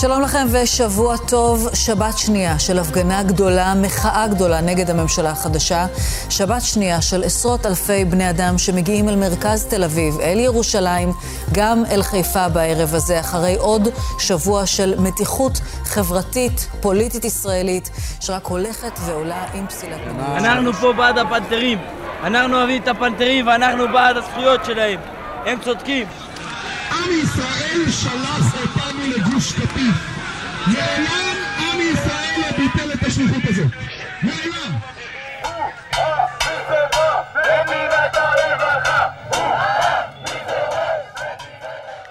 שלום לכם ושבוע טוב. שבת שנייה של הפגנה גדולה, מחאה גדולה נגד הממשלה החדשה. שבת שנייה של עשרות אלפי בני אדם שמגיעים אל מרכז תל אביב, אל ירושלים, גם אל חיפה בערב הזה, אחרי עוד שבוע של מתיחות חברתית, פוליטית ישראלית, שרק הולכת ועולה עם פסילת מדינה. אנחנו פה בעד הפנתרים. אנחנו אוהבים את הפנתרים ואנחנו בעד הזכויות שלהם. הם צודקים. עם ישראל שלח אותנו לגוש קטיף. מעולם עם ישראל לא ביטל את השליחות הזאת. מעולם.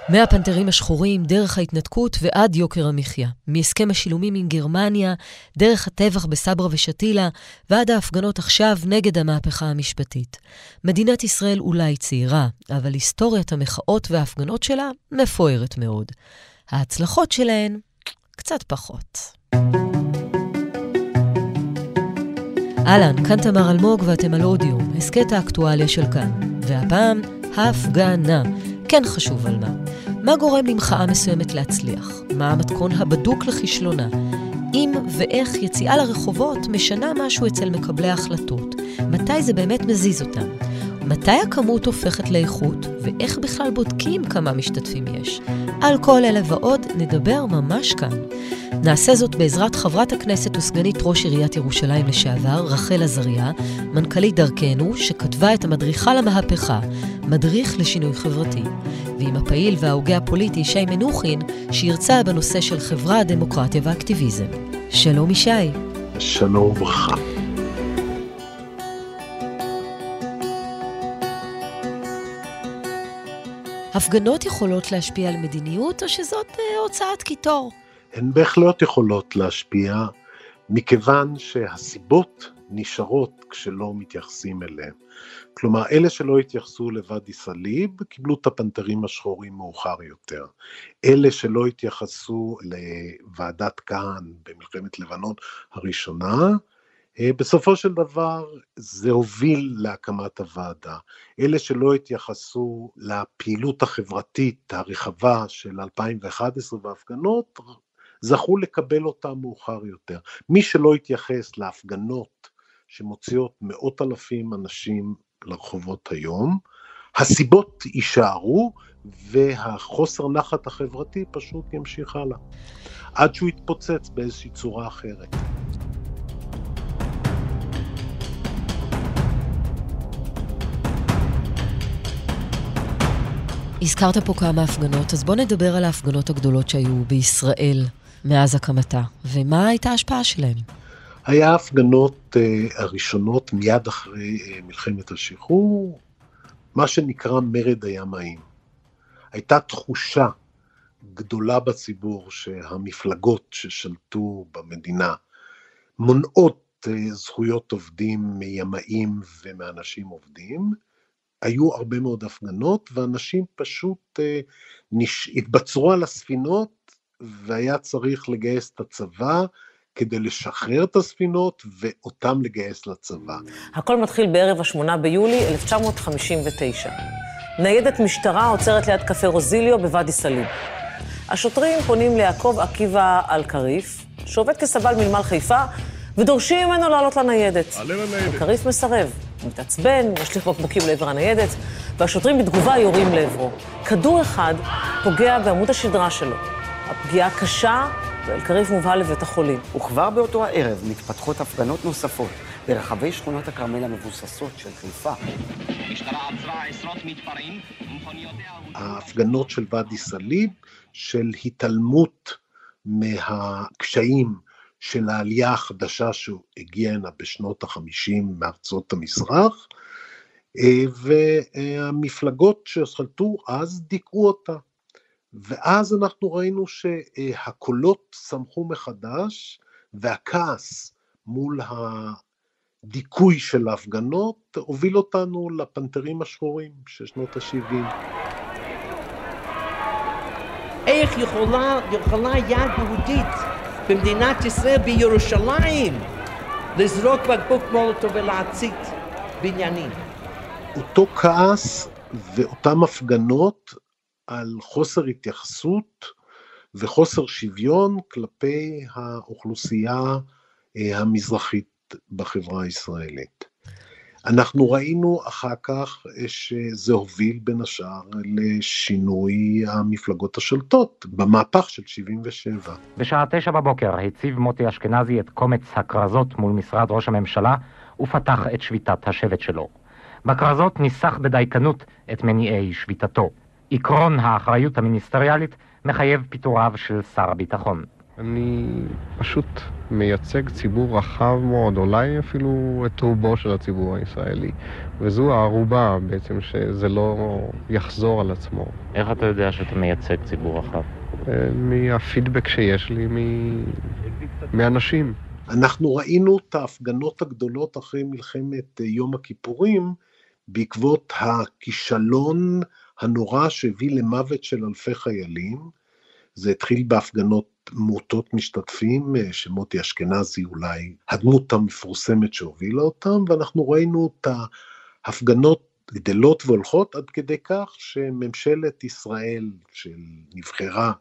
מהפנתרים השחורים, דרך ההתנתקות ועד יוקר המחיה. מהסכם השילומים עם גרמניה, דרך הטבח בסברה ושתילה, ועד ההפגנות עכשיו נגד המהפכה המשפטית. מדינת ישראל אולי צעירה, אבל היסטוריית המחאות וההפגנות שלה מפוארת מאוד. ההצלחות שלהן, קצת פחות. אהלן, כאן תמר אלמוג ואתם על אודיום, הסכת האקטואליה של כאן. והפעם, הפגנה. כן חשוב על מה. מה גורם למחאה מסוימת להצליח? מה המתכון הבדוק לכישלונה? אם ואיך יציאה לרחובות משנה משהו אצל מקבלי ההחלטות? מתי זה באמת מזיז אותם? מתי הכמות הופכת לאיכות, ואיך בכלל בודקים כמה משתתפים יש? על כל אלה ועוד נדבר ממש כאן. נעשה זאת בעזרת חברת הכנסת וסגנית ראש עיריית ירושלים לשעבר, רחל עזריה, מנכ"לית דרכנו, שכתבה את המדריכה למהפכה, מדריך לשינוי חברתי, ועם הפעיל וההוגה הפוליטי שי מנוחין, שהרצה בנושא של חברה, דמוקרטיה ואקטיביזם. שלום ישי. שלום וברכה. הפגנות יכולות להשפיע על מדיניות, או שזאת אה, הוצאת קיטור? הן בהחלט יכולות להשפיע, מכיוון שהסיבות נשארות כשלא מתייחסים אליהן. כלומר, אלה שלא התייחסו לוואדי סאליב קיבלו את הפנתרים השחורים מאוחר יותר. אלה שלא התייחסו לוועדת כהן במלחמת לבנון הראשונה, בסופו של דבר זה הוביל להקמת הוועדה. אלה שלא התייחסו לפעילות החברתית הרחבה של 2011 בהפגנות, זכו לקבל אותה מאוחר יותר. מי שלא התייחס להפגנות שמוציאות מאות אלפים אנשים לרחובות היום, הסיבות יישארו והחוסר נחת החברתי פשוט ימשיך הלאה. עד שהוא יתפוצץ באיזושהי צורה אחרת. הזכרת פה כמה הפגנות, אז בוא נדבר על ההפגנות הגדולות שהיו בישראל מאז הקמתה, ומה הייתה ההשפעה שלהן? היה ההפגנות uh, הראשונות מיד אחרי uh, מלחמת השחרור, מה שנקרא מרד הימאים. הייתה תחושה גדולה בציבור שהמפלגות ששלטו במדינה מונעות uh, זכויות עובדים מימאים ומאנשים עובדים, היו הרבה מאוד הפגנות, ואנשים פשוט אה, נש... התבצרו על הספינות, והיה צריך לגייס את הצבא כדי לשחרר את הספינות, ואותם לגייס לצבא. הכל מתחיל בערב ה-8 ביולי 1959. ניידת משטרה עוצרת ליד קפה רוזיליו בוואדי סאליב. השוטרים פונים ליעקב עקיבא אלקריף, שעובד כסבל מנמל חיפה, ודורשים ממנו לעלות לניידת. עלה לניידת. אלקריף מסרב. הוא מתעצבן, משליך בקבוקים לעבר הניידת, והשוטרים בתגובה יורים לעברו. כדור אחד פוגע בעמוד השדרה שלו. הפגיעה קשה, ואלקריף מובא לבית החולים. וכבר באותו הערב מתפתחות הפגנות נוספות ברחבי שכונות הכרמל המבוססות של חיפה. ההפגנות של ואדי סאליב, של התעלמות מהקשיים של העלייה החדשה שהגיעה הנה בשנות החמישים מארצות המזרח, אה, והמפלגות ששלטו אז דיכאו אותה. ואז אנחנו ראינו שהקולות צמחו מחדש, והכעס מול הדיכוי של ההפגנות הוביל אותנו לפנתרים השחורים של שנות ה-70. איך יכולה, יכולה יד יהודית במדינת ישראל, בירושלים, לזרוק בקבוק מולוטו ולהצית בניינים. אותו כעס ואותן הפגנות על חוסר התייחסות וחוסר שוויון כלפי האוכלוסייה אה, המזרחית בחברה הישראלית. אנחנו ראינו אחר כך שזה הוביל בין השאר לשינוי המפלגות השולטות במהפך של 77. בשעה תשע בבוקר הציב מוטי אשכנזי את קומץ הכרזות מול משרד ראש הממשלה ופתח את שביתת השבט שלו. בכרזות ניסח בדייקנות את מניעי שביתתו. עקרון האחריות המיניסטריאלית מחייב פיטוריו של שר הביטחון. אני פשוט מייצג ציבור רחב מאוד, אולי אפילו את רובו של הציבור הישראלי. וזו הערובה בעצם שזה לא יחזור על עצמו. איך אתה יודע שאתה מייצג ציבור רחב? אה, מהפידבק שיש לי מ... מאנשים. אנחנו ראינו את ההפגנות הגדולות אחרי מלחמת יום הכיפורים בעקבות הכישלון הנורא שהביא למוות של אלפי חיילים. זה התחיל בהפגנות מוטות משתתפים, אה, שמוטי אשכנזי אולי הדמות המפורסמת שהובילה אותם, ואנחנו ראינו את ההפגנות גדלות והולכות עד כדי כך שממשלת ישראל שנבחרה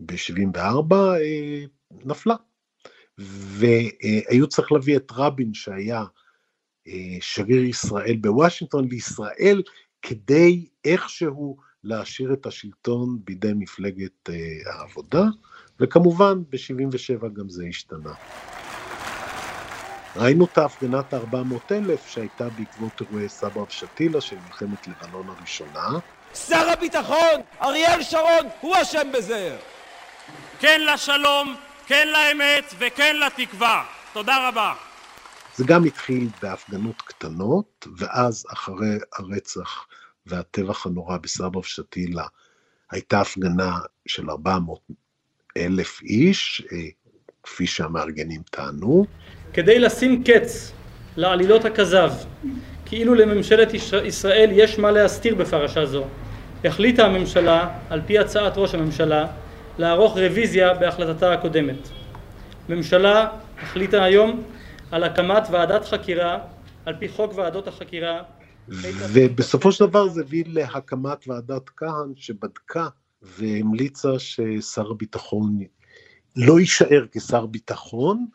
ב-74 אה, נפלה. והיו צריך להביא את רבין שהיה אה, שגריר ישראל בוושינגטון לישראל כדי איכשהו להשאיר את השלטון בידי מפלגת אה, העבודה, וכמובן ב-77 גם זה השתנה. ראינו את ההפגנת ה-400,000 שהייתה בעקבות אירועי סבא ושתילה של מלחמת לבנון הראשונה. שר הביטחון, אריאל שרון, הוא אשם בזה. כן לשלום, כן לאמת וכן לתקווה. תודה רבה. זה גם התחיל בהפגנות קטנות, ואז אחרי הרצח והטבח הנורא בסבא ושתילה, הייתה הפגנה של 400 אלף איש, אה, כפי שהמארגנים טענו. כדי לשים קץ לעלילות הכזב, כאילו לממשלת ישראל יש מה להסתיר בפרשה זו, החליטה הממשלה, על פי הצעת ראש הממשלה, לערוך רוויזיה בהחלטתה הקודמת. הממשלה החליטה היום על הקמת ועדת חקירה על פי חוק ועדות החקירה ובסופו של דבר זה הביא להקמת ועדת כהן שבדקה והמליצה ששר הביטחון לא יישאר כשר ביטחון.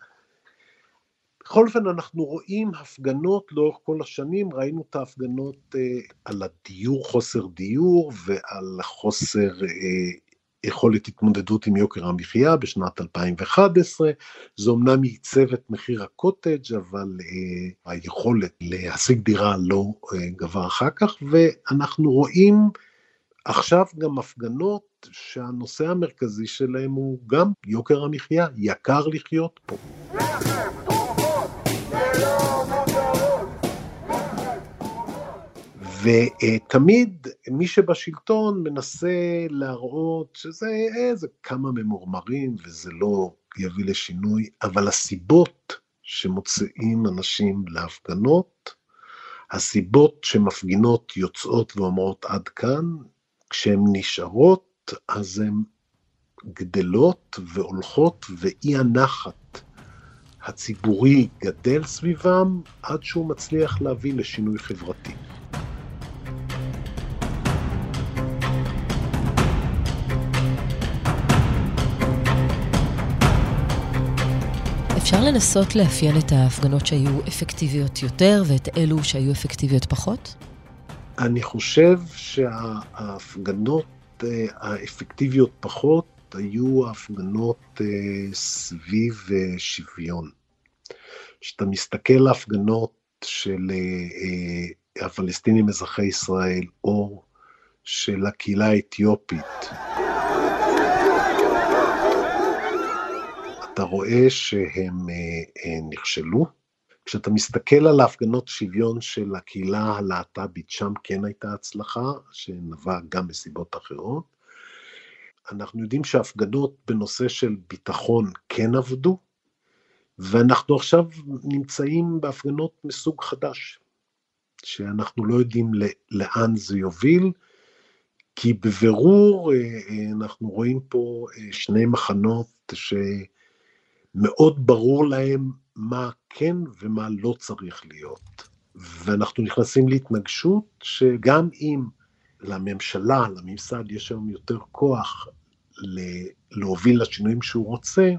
בכל אופן אנחנו רואים הפגנות לאורך כל השנים, ראינו את ההפגנות אה, על הדיור, חוסר דיור ועל חוסר אה, יכולת התמודדות עם יוקר המחיה בשנת 2011, זה אמנם ייצב את מחיר הקוטג' אבל אה, היכולת להשיג דירה לא אה, גבר אחר כך, ואנחנו רואים עכשיו גם הפגנות שהנושא המרכזי שלהם הוא גם יוקר המחיה, יקר לחיות פה. ותמיד מי שבשלטון מנסה להראות שזה איזה כמה ממורמרים וזה לא יביא לשינוי, אבל הסיבות שמוצאים אנשים להפגנות, הסיבות שמפגינות יוצאות ואומרות עד כאן, כשהן נשארות אז הן גדלות והולכות ואי הנחת הציבורי גדל סביבם עד שהוא מצליח להביא לשינוי חברתי. אפשר לנסות לאפיין את ההפגנות שהיו אפקטיביות יותר ואת אלו שהיו אפקטיביות פחות? אני חושב שההפגנות אה, האפקטיביות פחות היו ההפגנות אה, סביב אה, שוויון. כשאתה מסתכל על ההפגנות של הפלסטינים אזרחי ישראל או של הקהילה האתיופית, אתה רואה שהם אה, אה, נכשלו. כשאתה מסתכל על ההפגנות שוויון של הקהילה הלהט"בית, שם כן הייתה הצלחה, שנבעה גם מסיבות אחרות. אנחנו יודעים שהפגנות בנושא של ביטחון כן עבדו, ואנחנו עכשיו נמצאים בהפגנות מסוג חדש, שאנחנו לא יודעים לאן זה יוביל, כי בבירור אה, אנחנו רואים פה שני מחנות ש... מאוד ברור להם מה כן ומה לא צריך להיות. ואנחנו נכנסים להתנגשות שגם אם לממשלה, לממסד, יש היום יותר כוח להוביל לשינויים שהוא רוצה,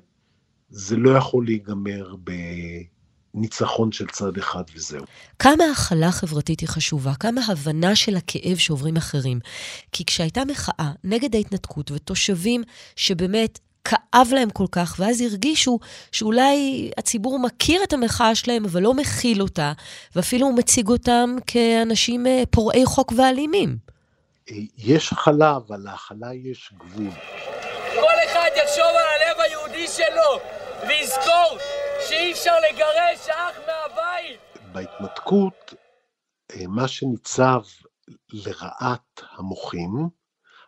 זה לא יכול להיגמר בניצחון של צד אחד וזהו. כמה הכלה חברתית היא חשובה, כמה הבנה של הכאב שעוברים אחרים. כי כשהייתה מחאה נגד ההתנתקות ותושבים שבאמת כאב להם כל כך, ואז הרגישו שאולי הציבור מכיר את המחאה שלהם, אבל לא מכיל אותה, ואפילו הוא מציג אותם כאנשים אה, פורעי חוק ואלימים. יש הכלה, אבל להכלה יש גבול. כל אחד יחשוב על הלב היהודי שלו, ויזכור שאי אפשר לגרש אח מהבית. בהתנתקות, אה, מה שניצב לרעת המוחים,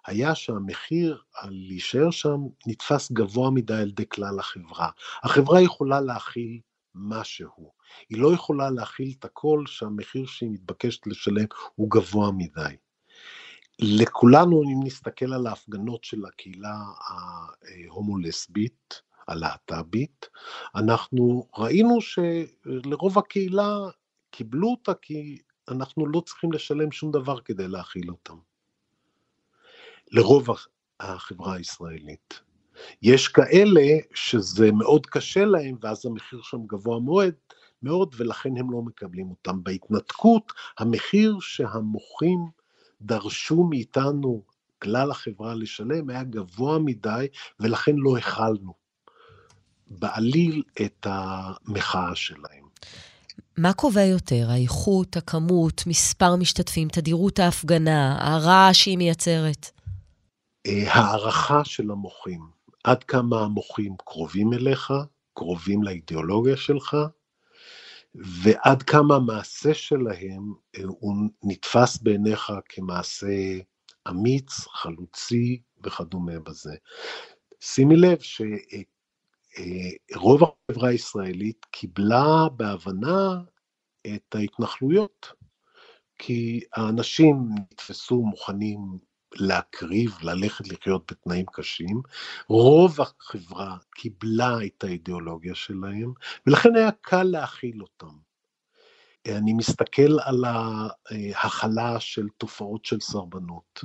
היה שהמחיר על להישאר שם נתפס גבוה מדי על ידי כלל החברה. החברה יכולה להכיל משהו, היא לא יכולה להכיל את הכל שהמחיר שהיא מתבקשת לשלם הוא גבוה מדי. לכולנו, אם נסתכל על ההפגנות של הקהילה ההומו-לסבית, הלהט"בית, אנחנו ראינו שלרוב הקהילה קיבלו אותה כי אנחנו לא צריכים לשלם שום דבר כדי להכיל אותם. לרוב החברה הישראלית. יש כאלה שזה מאוד קשה להם ואז המחיר שם גבוה מאוד, מאוד ולכן הם לא מקבלים אותם. בהתנתקות המחיר שהמוחים דרשו מאיתנו, כלל החברה לשלם, היה גבוה מדי ולכן לא הכלנו בעליל את המחאה שלהם. מה קובע יותר, האיכות, הכמות, מספר משתתפים, תדירות ההפגנה, הרעש שהיא מייצרת? אה, הערכה של המוחים, עד כמה המוחים קרובים אליך, קרובים לאידיאולוגיה שלך, ועד כמה המעשה שלהם אה, הוא נתפס בעיניך כמעשה אמיץ, חלוצי וכדומה בזה. שימי לב שרוב אה, החברה הישראלית קיבלה בהבנה את ההתנחלויות, כי האנשים נתפסו מוכנים להקריב, ללכת לחיות בתנאים קשים. רוב החברה קיבלה את האידיאולוגיה שלהם, ולכן היה קל להכיל אותם. אני מסתכל על ההכלה של תופעות של סרבנות.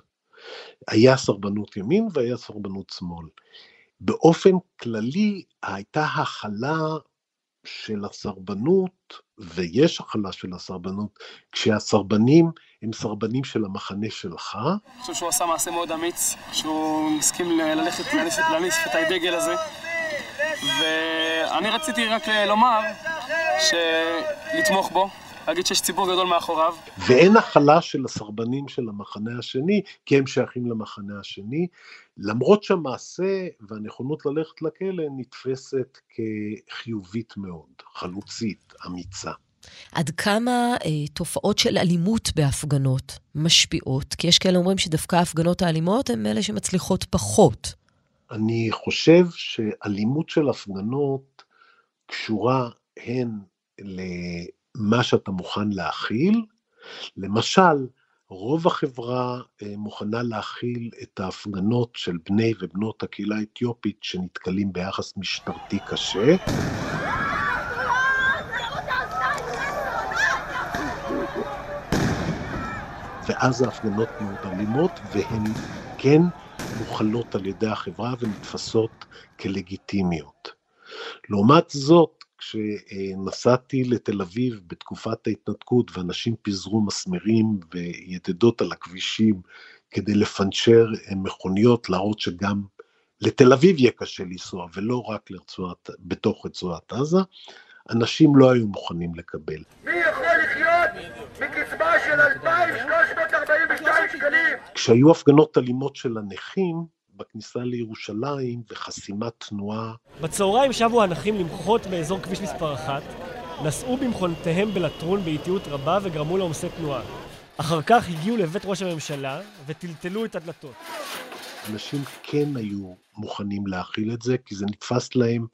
היה סרבנות ימין והיה סרבנות שמאל. באופן כללי הייתה הכלה של הסרבנות, ויש הכלה של הסרבנות, כשהסרבנים הם סרבנים של המחנה שלך. אני חושב שהוא עשה מעשה מאוד אמיץ, שהוא הסכים ללכת להניס את הדגל הזה. ואני רציתי רק לומר, לתמוך בו, להגיד שיש ציבור גדול מאחוריו. ואין הכלה של הסרבנים של המחנה השני, כי הם שייכים למחנה השני, למרות שהמעשה והנכונות ללכת לכלא נתפסת כחיובית מאוד, חלוצית, אמיצה. עד כמה אה, תופעות של אלימות בהפגנות משפיעות? כי יש כאלה אומרים שדווקא ההפגנות האלימות הן אלה שמצליחות פחות. אני חושב שאלימות של הפגנות קשורה הן למה שאתה מוכן להכיל. למשל, רוב החברה אה, מוכנה להכיל את ההפגנות של בני ובנות הקהילה האתיופית שנתקלים ביחס משטרתי קשה. ואז ההפגנות מאוד אלימות, והן כן מוכלות על ידי החברה ונתפסות כלגיטימיות. לעומת זאת, כשנסעתי לתל אביב בתקופת ההתנתקות ואנשים פיזרו מסמרים ויתדות על הכבישים כדי לפנצ'ר מכוניות, להראות שגם לתל אביב יהיה קשה לנסוע ולא רק לרצועת, בתוך רצועת עזה, אנשים לא היו מוכנים לקבל. מי יכול לחיות מקצבה של 2,342 שקלים? כשהיו הפגנות אלימות של הנכים, בכניסה לירושלים וחסימת תנועה. בצהריים שבו הנכים למחות באזור כביש מספר 1, נסעו במכונותיהם בלטרון באיטיות רבה וגרמו לעומסי תנועה. אחר כך הגיעו לבית ראש הממשלה וטלטלו את הדלתות. אנשים כן היו מוכנים להכיל את זה, כי זה נתפס להם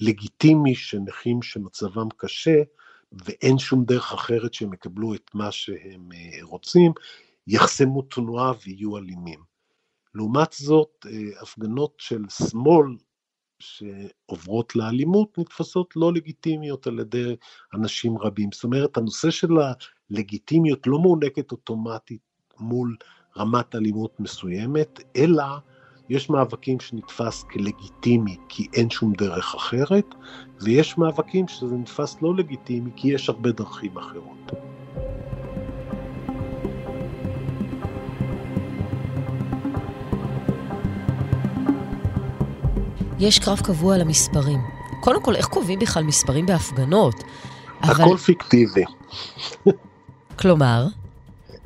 לגיטימי שנכים שמצבם קשה, ואין שום דרך אחרת שהם יקבלו את מה שהם אה, רוצים, יחסמו תנועה ויהיו אלימים. לעומת זאת, אה, הפגנות של שמאל, שעוברות לאלימות נתפסות לא לגיטימיות על ידי אנשים רבים. זאת אומרת, הנושא של הלגיטימיות לא מוענקת אוטומטית מול רמת אלימות מסוימת, אלא יש מאבקים שנתפס כלגיטימי כי אין שום דרך אחרת, ויש מאבקים שזה נתפס לא לגיטימי כי יש הרבה דרכים אחרות. יש קרב קבוע על המספרים. קודם כל, איך קובעים בכלל מספרים בהפגנות? הכל אבל... פיקטיבי. כלומר?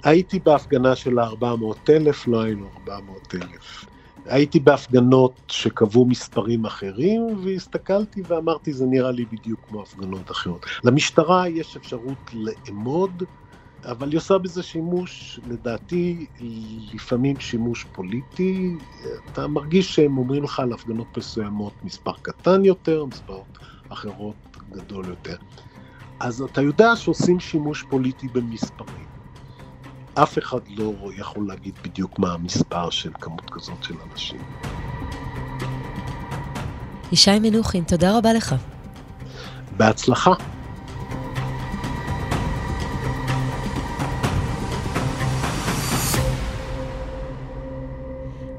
הייתי בהפגנה של ה-400,000, לא היינו 400,000. הייתי בהפגנות שקבעו מספרים אחרים, והסתכלתי ואמרתי, זה נראה לי בדיוק כמו הפגנות אחרות. למשטרה יש אפשרות לאמוד, אבל היא עושה בזה שימוש, לדעתי, לפעמים שימוש פוליטי. אתה מרגיש שהם אומרים לך על הפגנות מסוימות מספר קטן יותר, מספרות אחרות גדול יותר. אז אתה יודע שעושים שימוש פוליטי במספרים. אף אחד לא יכול להגיד בדיוק מה המספר של כמות כזאת של אנשים. ישי מנוחין, תודה רבה לך. בהצלחה.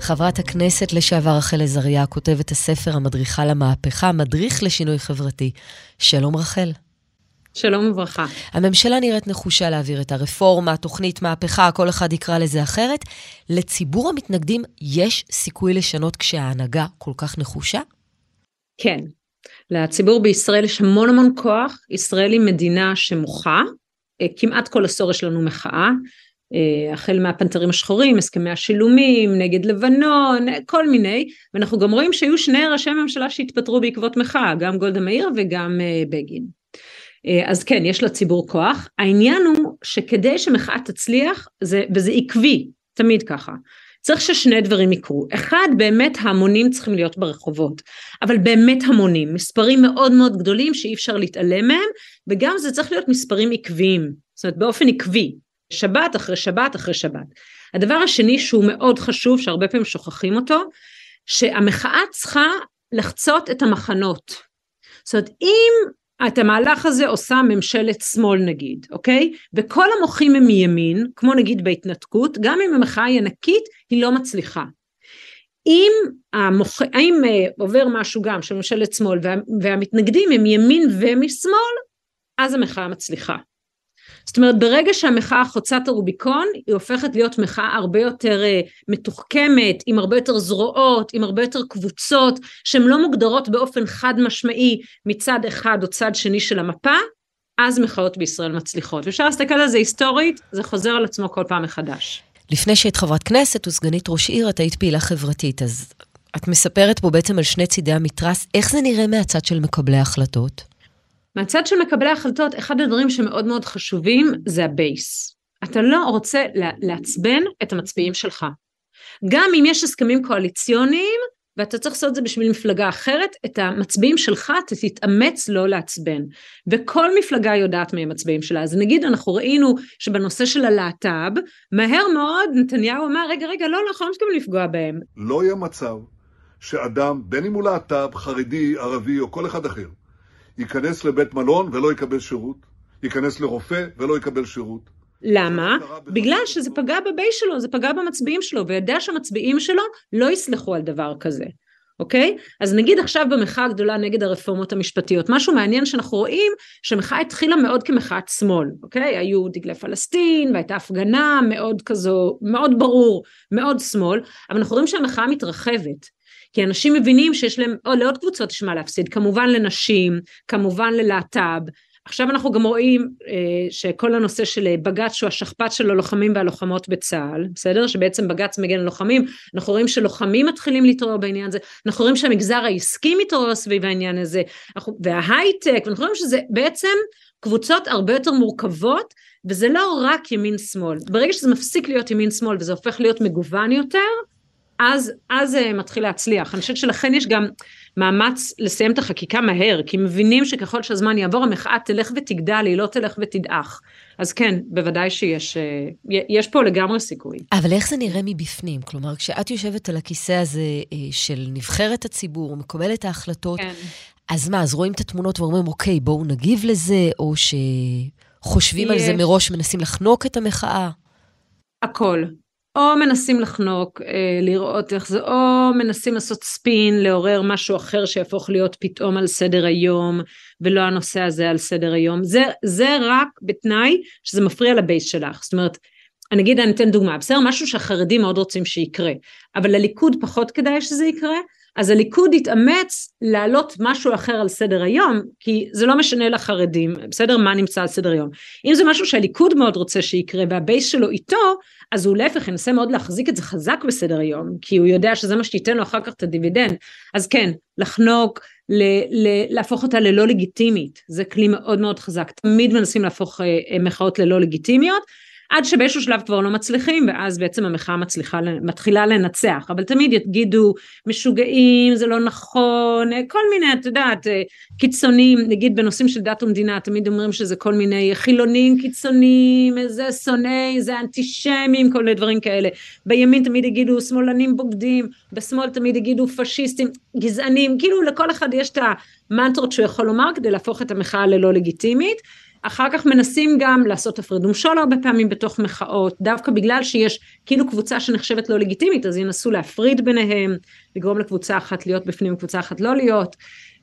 חברת הכנסת לשעבר רחל עזריה כותבת הספר המדריכה למהפכה, מדריך לשינוי חברתי. שלום רחל. שלום וברכה. הממשלה נראית נחושה להעביר את הרפורמה, תוכנית מהפכה, כל אחד יקרא לזה אחרת. לציבור המתנגדים יש סיכוי לשנות כשההנהגה כל כך נחושה? כן. לציבור בישראל יש המון המון כוח. ישראל היא מדינה שמוחה. אה, כמעט כל עשור יש לנו מחאה. אה, החל מהפנתרים השחורים, הסכמי השילומים, נגד לבנון, כל מיני, ואנחנו גם רואים שהיו שני ראשי ממשלה שהתפטרו בעקבות מחאה, גם גולדה מאיר וגם אה, בגין. אה, אז כן, יש לציבור כוח. העניין הוא שכדי שמחאה תצליח, זה, וזה עקבי, תמיד ככה, צריך ששני דברים יקרו. אחד, באמת ההמונים צריכים להיות ברחובות, אבל באמת המונים, מספרים מאוד מאוד גדולים שאי אפשר להתעלם מהם, וגם זה צריך להיות מספרים עקביים, זאת אומרת באופן עקבי, שבת אחרי שבת אחרי שבת. הדבר השני שהוא מאוד חשוב, שהרבה פעמים שוכחים אותו, שהמחאה צריכה לחצות את המחנות. זאת אומרת, אם את המהלך הזה עושה ממשלת שמאל נגיד, אוקיי? וכל המוחים הם מימין, כמו נגיד בהתנתקות, גם אם המחאה היא ענקית, היא לא מצליחה. אם, המוח... אם uh, עובר משהו גם של ממשלת שמאל וה... והמתנגדים הם ימין ומשמאל, אז המחאה מצליחה. זאת אומרת ברגע שהמחאה חוצה את הרוביקון היא הופכת להיות מחאה הרבה יותר uh, מתוחכמת עם הרבה יותר זרועות עם הרבה יותר קבוצות שהן לא מוגדרות באופן חד משמעי מצד אחד או צד שני של המפה אז מחאות בישראל מצליחות ואפשר להסתכל על זה היסטורית זה חוזר על עצמו כל פעם מחדש. לפני שהיית חברת כנסת וסגנית ראש עיר את היית פעילה חברתית אז את מספרת פה בעצם על שני צידי המתרס איך זה נראה מהצד של מקבלי ההחלטות? מהצד של מקבלי ההחלטות, אחד הדברים שמאוד מאוד חשובים זה הבייס. אתה לא רוצה לעצבן את המצביעים שלך. גם אם יש הסכמים קואליציוניים, ואתה צריך לעשות את זה בשביל מפלגה אחרת, את המצביעים שלך אתה תתאמץ לא לעצבן. וכל מפלגה יודעת מי המצביעים שלה. אז נגיד אנחנו ראינו שבנושא של הלהט"ב, מהר מאוד נתניהו אמר, רגע, רגע, לא, אנחנו לא מתכוונים לפגוע בהם. לא יהיה מצב שאדם, בין אם הוא להט"ב, חרדי, ערבי או כל אחד אחר, ייכנס לבית מלון ולא יקבל שירות, ייכנס לרופא ולא יקבל שירות. למה? בגלל שזה פגע בבייס שלו, זה פגע במצביעים שלו, ויודע שהמצביעים שלו לא יסלחו על דבר כזה. אוקיי? אז נגיד עכשיו במחאה הגדולה נגד הרפורמות המשפטיות, משהו מעניין שאנחנו רואים שהמחאה התחילה מאוד כמחאת שמאל, אוקיי? היו דגלי פלסטין והייתה הפגנה מאוד כזו, מאוד ברור, מאוד שמאל, אבל אנחנו רואים שהמחאה מתרחבת. כי אנשים מבינים שיש להם, או לעוד קבוצות יש מה להפסיד, כמובן לנשים, כמובן ללהט"ב, עכשיו אנחנו גם רואים אה, שכל הנושא של בג"ץ שהוא השכפ"ץ של הלוחמים והלוחמות בצה"ל, בסדר? שבעצם בג"ץ מגן על לוחמים, אנחנו רואים שלוחמים מתחילים להתעורר בעניין הזה, אנחנו רואים שהמגזר העסקי מתעורר סביב העניין הזה, אנחנו, וההייטק, ואנחנו רואים שזה בעצם קבוצות הרבה יותר מורכבות, וזה לא רק ימין שמאל. ברגע שזה מפסיק להיות ימין שמאל וזה הופך להיות מגוון יותר, אז, אז זה מתחיל להצליח. אני חושבת שלכן יש גם מאמץ לסיים את החקיקה מהר, כי מבינים שככל שהזמן יעבור המחאה תלך ותגדל, היא לא תלך ותדעך. אז כן, בוודאי שיש אה, יש פה לגמרי סיכוי. אבל איך זה נראה מבפנים? כלומר, כשאת יושבת על הכיסא הזה אה, של נבחרת הציבור, מקבלת ההחלטות, כן. אז מה, אז רואים את התמונות ואומרים, אוקיי, בואו נגיב לזה, או שחושבים על זה מראש, מנסים לחנוק את המחאה? הכל. או מנסים לחנוק, אה, לראות איך זה, או מנסים לעשות ספין, לעורר משהו אחר שיהפוך להיות פתאום על סדר היום, ולא הנושא הזה על סדר היום. זה, זה רק בתנאי שזה מפריע לבייס שלך. זאת אומרת, אני אגיד, אני אתן דוגמה, בסדר? משהו שהחרדים מאוד רוצים שיקרה, אבל לליכוד פחות כדאי שזה יקרה, אז הליכוד התאמץ להעלות משהו אחר על סדר היום, כי זה לא משנה לחרדים, בסדר? מה נמצא על סדר היום. אם זה משהו שהליכוד מאוד רוצה שיקרה והבייס שלו איתו, אז הוא להפך ינסה מאוד להחזיק את זה חזק בסדר היום, כי הוא יודע שזה מה שתיתן לו אחר כך את הדיבידנד. אז כן, לחנוק, ל- ל- להפוך אותה ללא לגיטימית, זה כלי מאוד מאוד חזק. תמיד מנסים להפוך אה, אה מחאות ללא לגיטימיות. עד שבאיזשהו שלב כבר לא מצליחים ואז בעצם המחאה מצליחה, מתחילה לנצח. אבל תמיד יגידו משוגעים זה לא נכון כל מיני את יודעת קיצונים נגיד בנושאים של דת ומדינה תמיד אומרים שזה כל מיני חילונים קיצוניים זה שונאי זה אנטישמים כל מיני דברים כאלה. בימין תמיד יגידו שמאלנים בוגדים בשמאל תמיד יגידו פשיסטים גזענים. כאילו לכל אחד יש את המנטרות שהוא יכול לומר כדי להפוך את המחאה ללא לגיטימית אחר כך מנסים גם לעשות הפרד ומשול הרבה פעמים בתוך מחאות, דווקא בגלל שיש כאילו קבוצה שנחשבת לא לגיטימית, אז ינסו להפריד ביניהם, לגרום לקבוצה אחת להיות בפנים וקבוצה אחת לא להיות,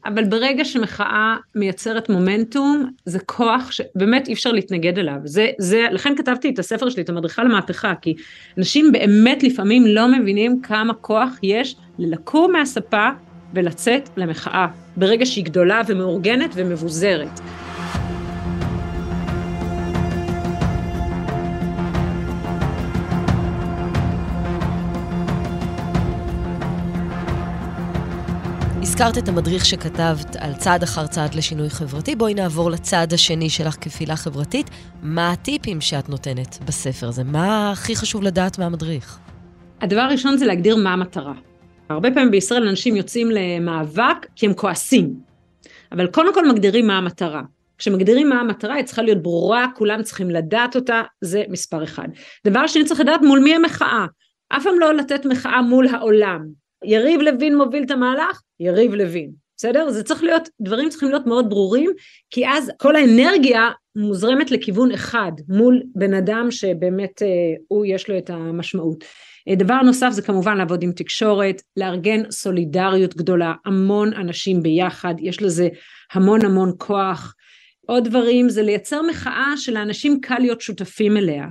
אבל ברגע שמחאה מייצרת מומנטום, זה כוח שבאמת אי אפשר להתנגד אליו. זה, זה, לכן כתבתי את הספר שלי, את המדריכה למהפכה, כי אנשים באמת לפעמים לא מבינים כמה כוח יש ללקום מהספה ולצאת למחאה, ברגע שהיא גדולה ומאורגנת ומבוזרת. הזכרת את המדריך שכתבת על צעד אחר צעד לשינוי חברתי. בואי נעבור לצעד השני שלך כפעילה חברתית. מה הטיפים שאת נותנת בספר הזה? מה הכי חשוב לדעת מהמדריך? הדבר הראשון זה להגדיר מה המטרה. הרבה פעמים בישראל אנשים יוצאים למאבק כי הם כועסים. אבל קודם כל מגדירים מה המטרה. כשמגדירים מה המטרה היא צריכה להיות ברורה, כולם צריכים לדעת אותה, זה מספר אחד. דבר שני צריך לדעת מול מי המחאה. אף פעם לא לתת מחאה מול העולם. יריב לוין מוביל את המהלך, יריב לוין, בסדר? זה צריך להיות, דברים צריכים להיות מאוד ברורים, כי אז כל האנרגיה מוזרמת לכיוון אחד, מול בן אדם שבאמת אה, הוא יש לו את המשמעות. אה, דבר נוסף זה כמובן לעבוד עם תקשורת, לארגן סולידריות גדולה, המון אנשים ביחד, יש לזה המון המון כוח. עוד דברים זה לייצר מחאה שלאנשים קל להיות שותפים אליה.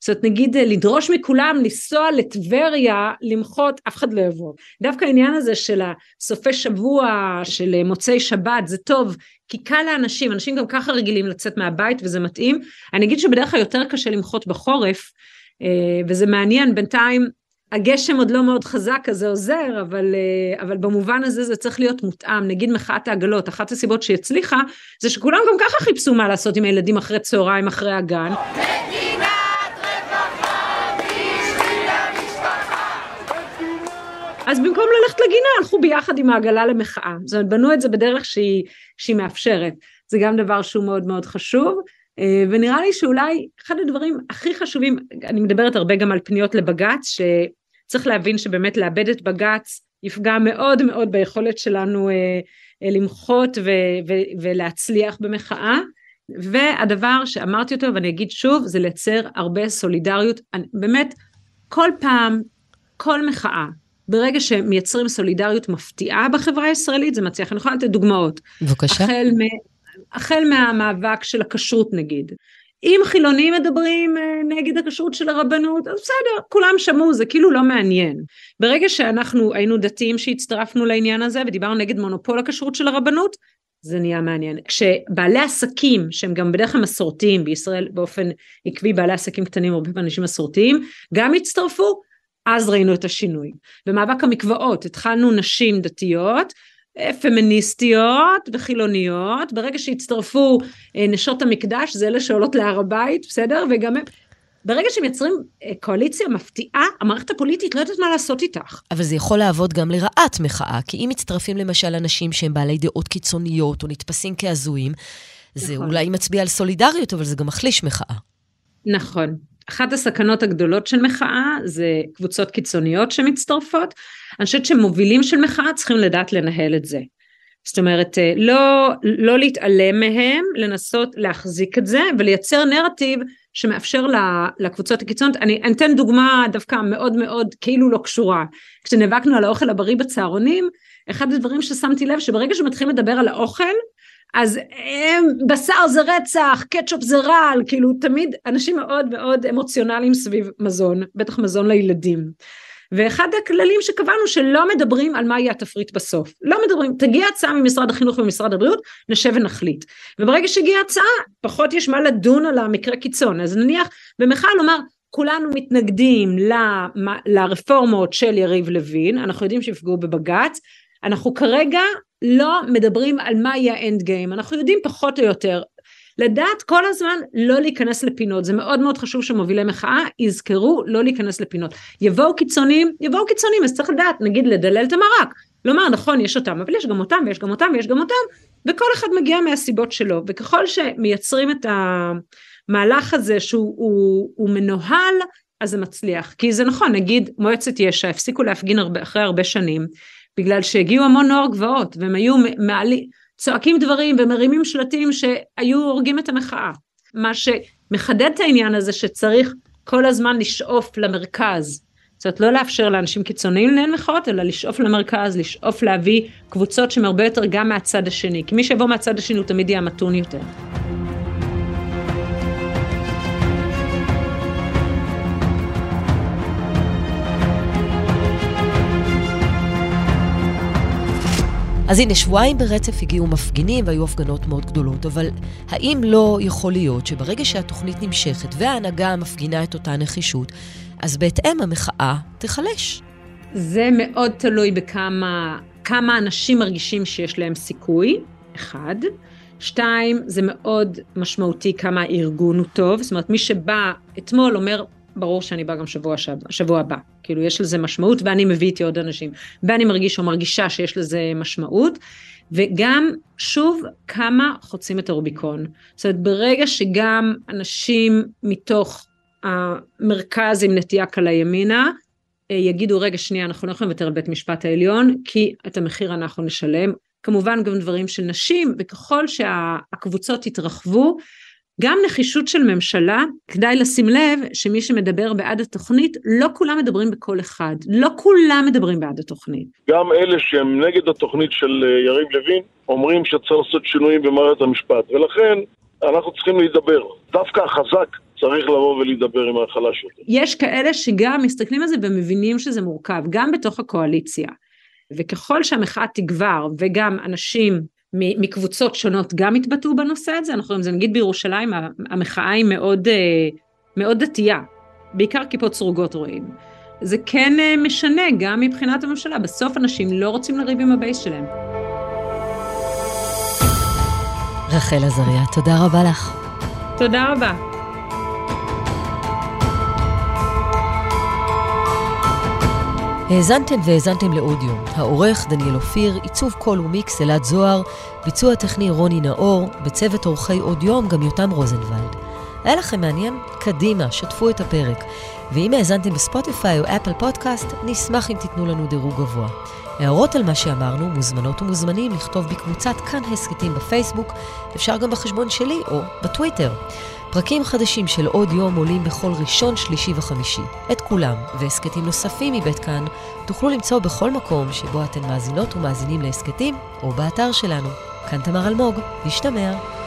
זאת אומרת נגיד אה, לדרוש מכולם לנסוע לטבריה למחות אף אחד לא יבוא. דווקא העניין הזה של הסופי שבוע של אה, מוצאי שבת זה טוב כי קל לאנשים אנשים גם ככה רגילים לצאת מהבית וזה מתאים. אני אגיד שבדרך כלל יותר קשה למחות בחורף אה, וזה מעניין בינתיים הגשם עוד לא מאוד חזק אז זה עוזר אבל, אבל במובן הזה זה צריך להיות מותאם. נגיד מחאת העגלות אחת הסיבות שהצליחה זה שכולם גם ככה חיפשו מה לעשות עם הילדים אחרי צהריים אחרי הגן אז במקום ללכת לגינה הלכו ביחד עם העגלה למחאה. זאת אומרת בנו את זה בדרך שהיא, שהיא מאפשרת. זה גם דבר שהוא מאוד מאוד חשוב. אה, ונראה לי שאולי אחד הדברים הכי חשובים, אני מדברת הרבה גם על פניות לבג"ץ, שצריך להבין שבאמת לאבד את בג"ץ יפגע מאוד מאוד ביכולת שלנו אה, אה, למחות ולהצליח במחאה. והדבר שאמרתי אותו ואני אגיד שוב זה לייצר הרבה סולידריות באמת כל פעם כל מחאה ברגע שמייצרים סולידריות מפתיעה בחברה הישראלית, זה מצליח. אני יכולה לתת דוגמאות. בבקשה. החל, מ, החל מהמאבק של הכשרות נגיד. אם חילונים מדברים אה, נגד הכשרות של הרבנות, אז בסדר, כולם שמעו, זה כאילו לא מעניין. ברגע שאנחנו היינו דתיים שהצטרפנו לעניין הזה ודיברנו נגד מונופול הכשרות של הרבנות, זה נהיה מעניין. כשבעלי עסקים, שהם גם בדרך כלל מסורתיים, בישראל באופן עקבי בעלי עסקים קטנים, הרבה אנשים מסורתיים, גם הצטרפו, אז ראינו את השינוי. במאבק המקוואות התחלנו נשים דתיות, פמיניסטיות וחילוניות, ברגע שהצטרפו אה, נשות המקדש, זה אלה שעולות להר הבית, בסדר? וגם הם... ברגע שמייצרים אה, קואליציה מפתיעה, המערכת הפוליטית לא יודעת מה לעשות איתך. אבל זה יכול לעבוד גם לרעת מחאה, כי אם מצטרפים למשל אנשים שהם בעלי דעות קיצוניות או נתפסים כהזויים, זה נכון. אולי מצביע על סולידריות, אבל זה גם מחליש מחאה. נכון. אחת הסכנות הגדולות של מחאה זה קבוצות קיצוניות שמצטרפות. אני חושבת שמובילים של מחאה צריכים לדעת לנהל את זה. זאת אומרת, אה, לא, לא להתעלם מהם, לנסות להחזיק את זה ולייצר נרטיב שמאפשר לקבוצות הקיצוניות. אני, אני אתן דוגמה דווקא מאוד מאוד כאילו לא קשורה. כשנאבקנו על האוכל הבריא בצהרונים, אחד הדברים ששמתי לב שברגע שמתחילים לדבר על האוכל, אז הם, בשר זה רצח, קטשופ זה רעל, כאילו תמיד אנשים מאוד מאוד אמוציונליים סביב מזון, בטח מזון לילדים. ואחד הכללים שקבענו שלא מדברים על מה יהיה התפריט בסוף. לא מדברים, תגיע הצעה ממשרד החינוך ומשרד הבריאות, נשב ונחליט. וברגע שהגיעה הצעה, פחות יש מה לדון על המקרה קיצון. אז נניח במחאה לומר, כולנו מתנגדים לרפורמות של יריב לוין, אנחנו יודעים שיפגעו בבג"ץ, אנחנו כרגע לא מדברים על מה יהיה האנד גיים, אנחנו יודעים פחות או יותר לדעת כל הזמן לא להיכנס לפינות, זה מאוד מאוד חשוב שמובילי מחאה יזכרו לא להיכנס לפינות. יבואו קיצונים, יבואו קיצונים, אז צריך לדעת, נגיד לדלל את המרק. לומר נכון יש אותם, אבל יש גם אותם ויש גם אותם ויש גם אותם, וכל אחד מגיע מהסיבות שלו, וככל שמייצרים את המהלך הזה שהוא הוא, הוא מנוהל, אז זה מצליח. כי זה נכון, נגיד מועצת יש"ע הפסיקו להפגין הרבה, אחרי הרבה שנים, בגלל שהגיעו המון נוער גבעות, והם היו מעלים, צועקים דברים ומרימים שלטים שהיו הורגים את המחאה. מה שמחדד את העניין הזה שצריך כל הזמן לשאוף למרכז. זאת אומרת, לא לאפשר לאנשים קיצוניים לנהל מחאות, אלא לשאוף למרכז, לשאוף להביא קבוצות שהן הרבה יותר גם מהצד השני. כי מי שיבוא מהצד השני הוא תמיד יהיה מתון יותר. אז הנה, שבועיים ברצף הגיעו מפגינים והיו הפגנות מאוד גדולות, אבל האם לא יכול להיות שברגע שהתוכנית נמשכת וההנהגה מפגינה את אותה נחישות, אז בהתאם המחאה תיחלש? זה מאוד תלוי בכמה כמה אנשים מרגישים שיש להם סיכוי, אחד. שתיים, זה מאוד משמעותי כמה הארגון הוא טוב, זאת אומרת מי שבא אתמול אומר ברור שאני באה גם שבוע, שבוע הבא. כאילו, יש לזה משמעות, ואני מביא איתי עוד אנשים. ואני מרגיש או מרגישה שיש לזה משמעות. וגם, שוב, כמה חוצים את הרוביקון. זאת אומרת, ברגע שגם אנשים מתוך המרכז עם נטייה קלה ימינה, אה, יגידו, רגע, שנייה, אנחנו לא יכולים לוותר על בית משפט העליון, כי את המחיר אנחנו נשלם. כמובן גם דברים של נשים, וככל שהקבוצות יתרחבו, גם נחישות של ממשלה, כדאי לשים לב שמי שמדבר בעד התוכנית, לא כולם מדברים בקול אחד, לא כולם מדברים בעד התוכנית. גם אלה שהם נגד התוכנית של אה, יריב לוין, אומרים שצריך לעשות שינויים במערכת המשפט, ולכן אנחנו צריכים להידבר. דווקא החזק צריך לבוא ולהידבר עם החלש יותר. יש כאלה שגם מסתכלים על זה ומבינים שזה מורכב, גם בתוך הקואליציה. וככל שהמחאה תגבר וגם אנשים מקבוצות שונות גם התבטאו בנושא הזה, אנחנו רואים זה נגיד בירושלים המחאה היא מאוד, אה, מאוד דתייה, בעיקר כיפות סרוגות רואים. זה כן אה, משנה גם מבחינת הממשלה, בסוף אנשים לא רוצים לריב עם הבייס שלהם. רחל עזריה, תודה רבה לך. תודה רבה. האזנתם והאזנתן לעוד יום. העורך דניאל אופיר, עיצוב קול ומיקס אלעד זוהר, ביצוע טכני רוני נאור, בצוות עורכי עוד יום גם יותם רוזנבלד. היה לכם מעניין? קדימה, שתפו את הפרק. ואם האזנתם בספוטיפיי או אפל פודקאסט, נשמח אם תיתנו לנו דירוג גבוה. הערות על מה שאמרנו מוזמנות ומוזמנים לכתוב בקבוצת כאן הסכתים בפייסבוק, אפשר גם בחשבון שלי או בטוויטר. פרקים חדשים של עוד יום עולים בכל ראשון, שלישי וחמישי. את כולם, והסכתים נוספים מבית כאן, תוכלו למצוא בכל מקום שבו אתן מאזינות ומאזינים להסכתים, או באתר שלנו. כאן תמר אלמוג, נשתמע.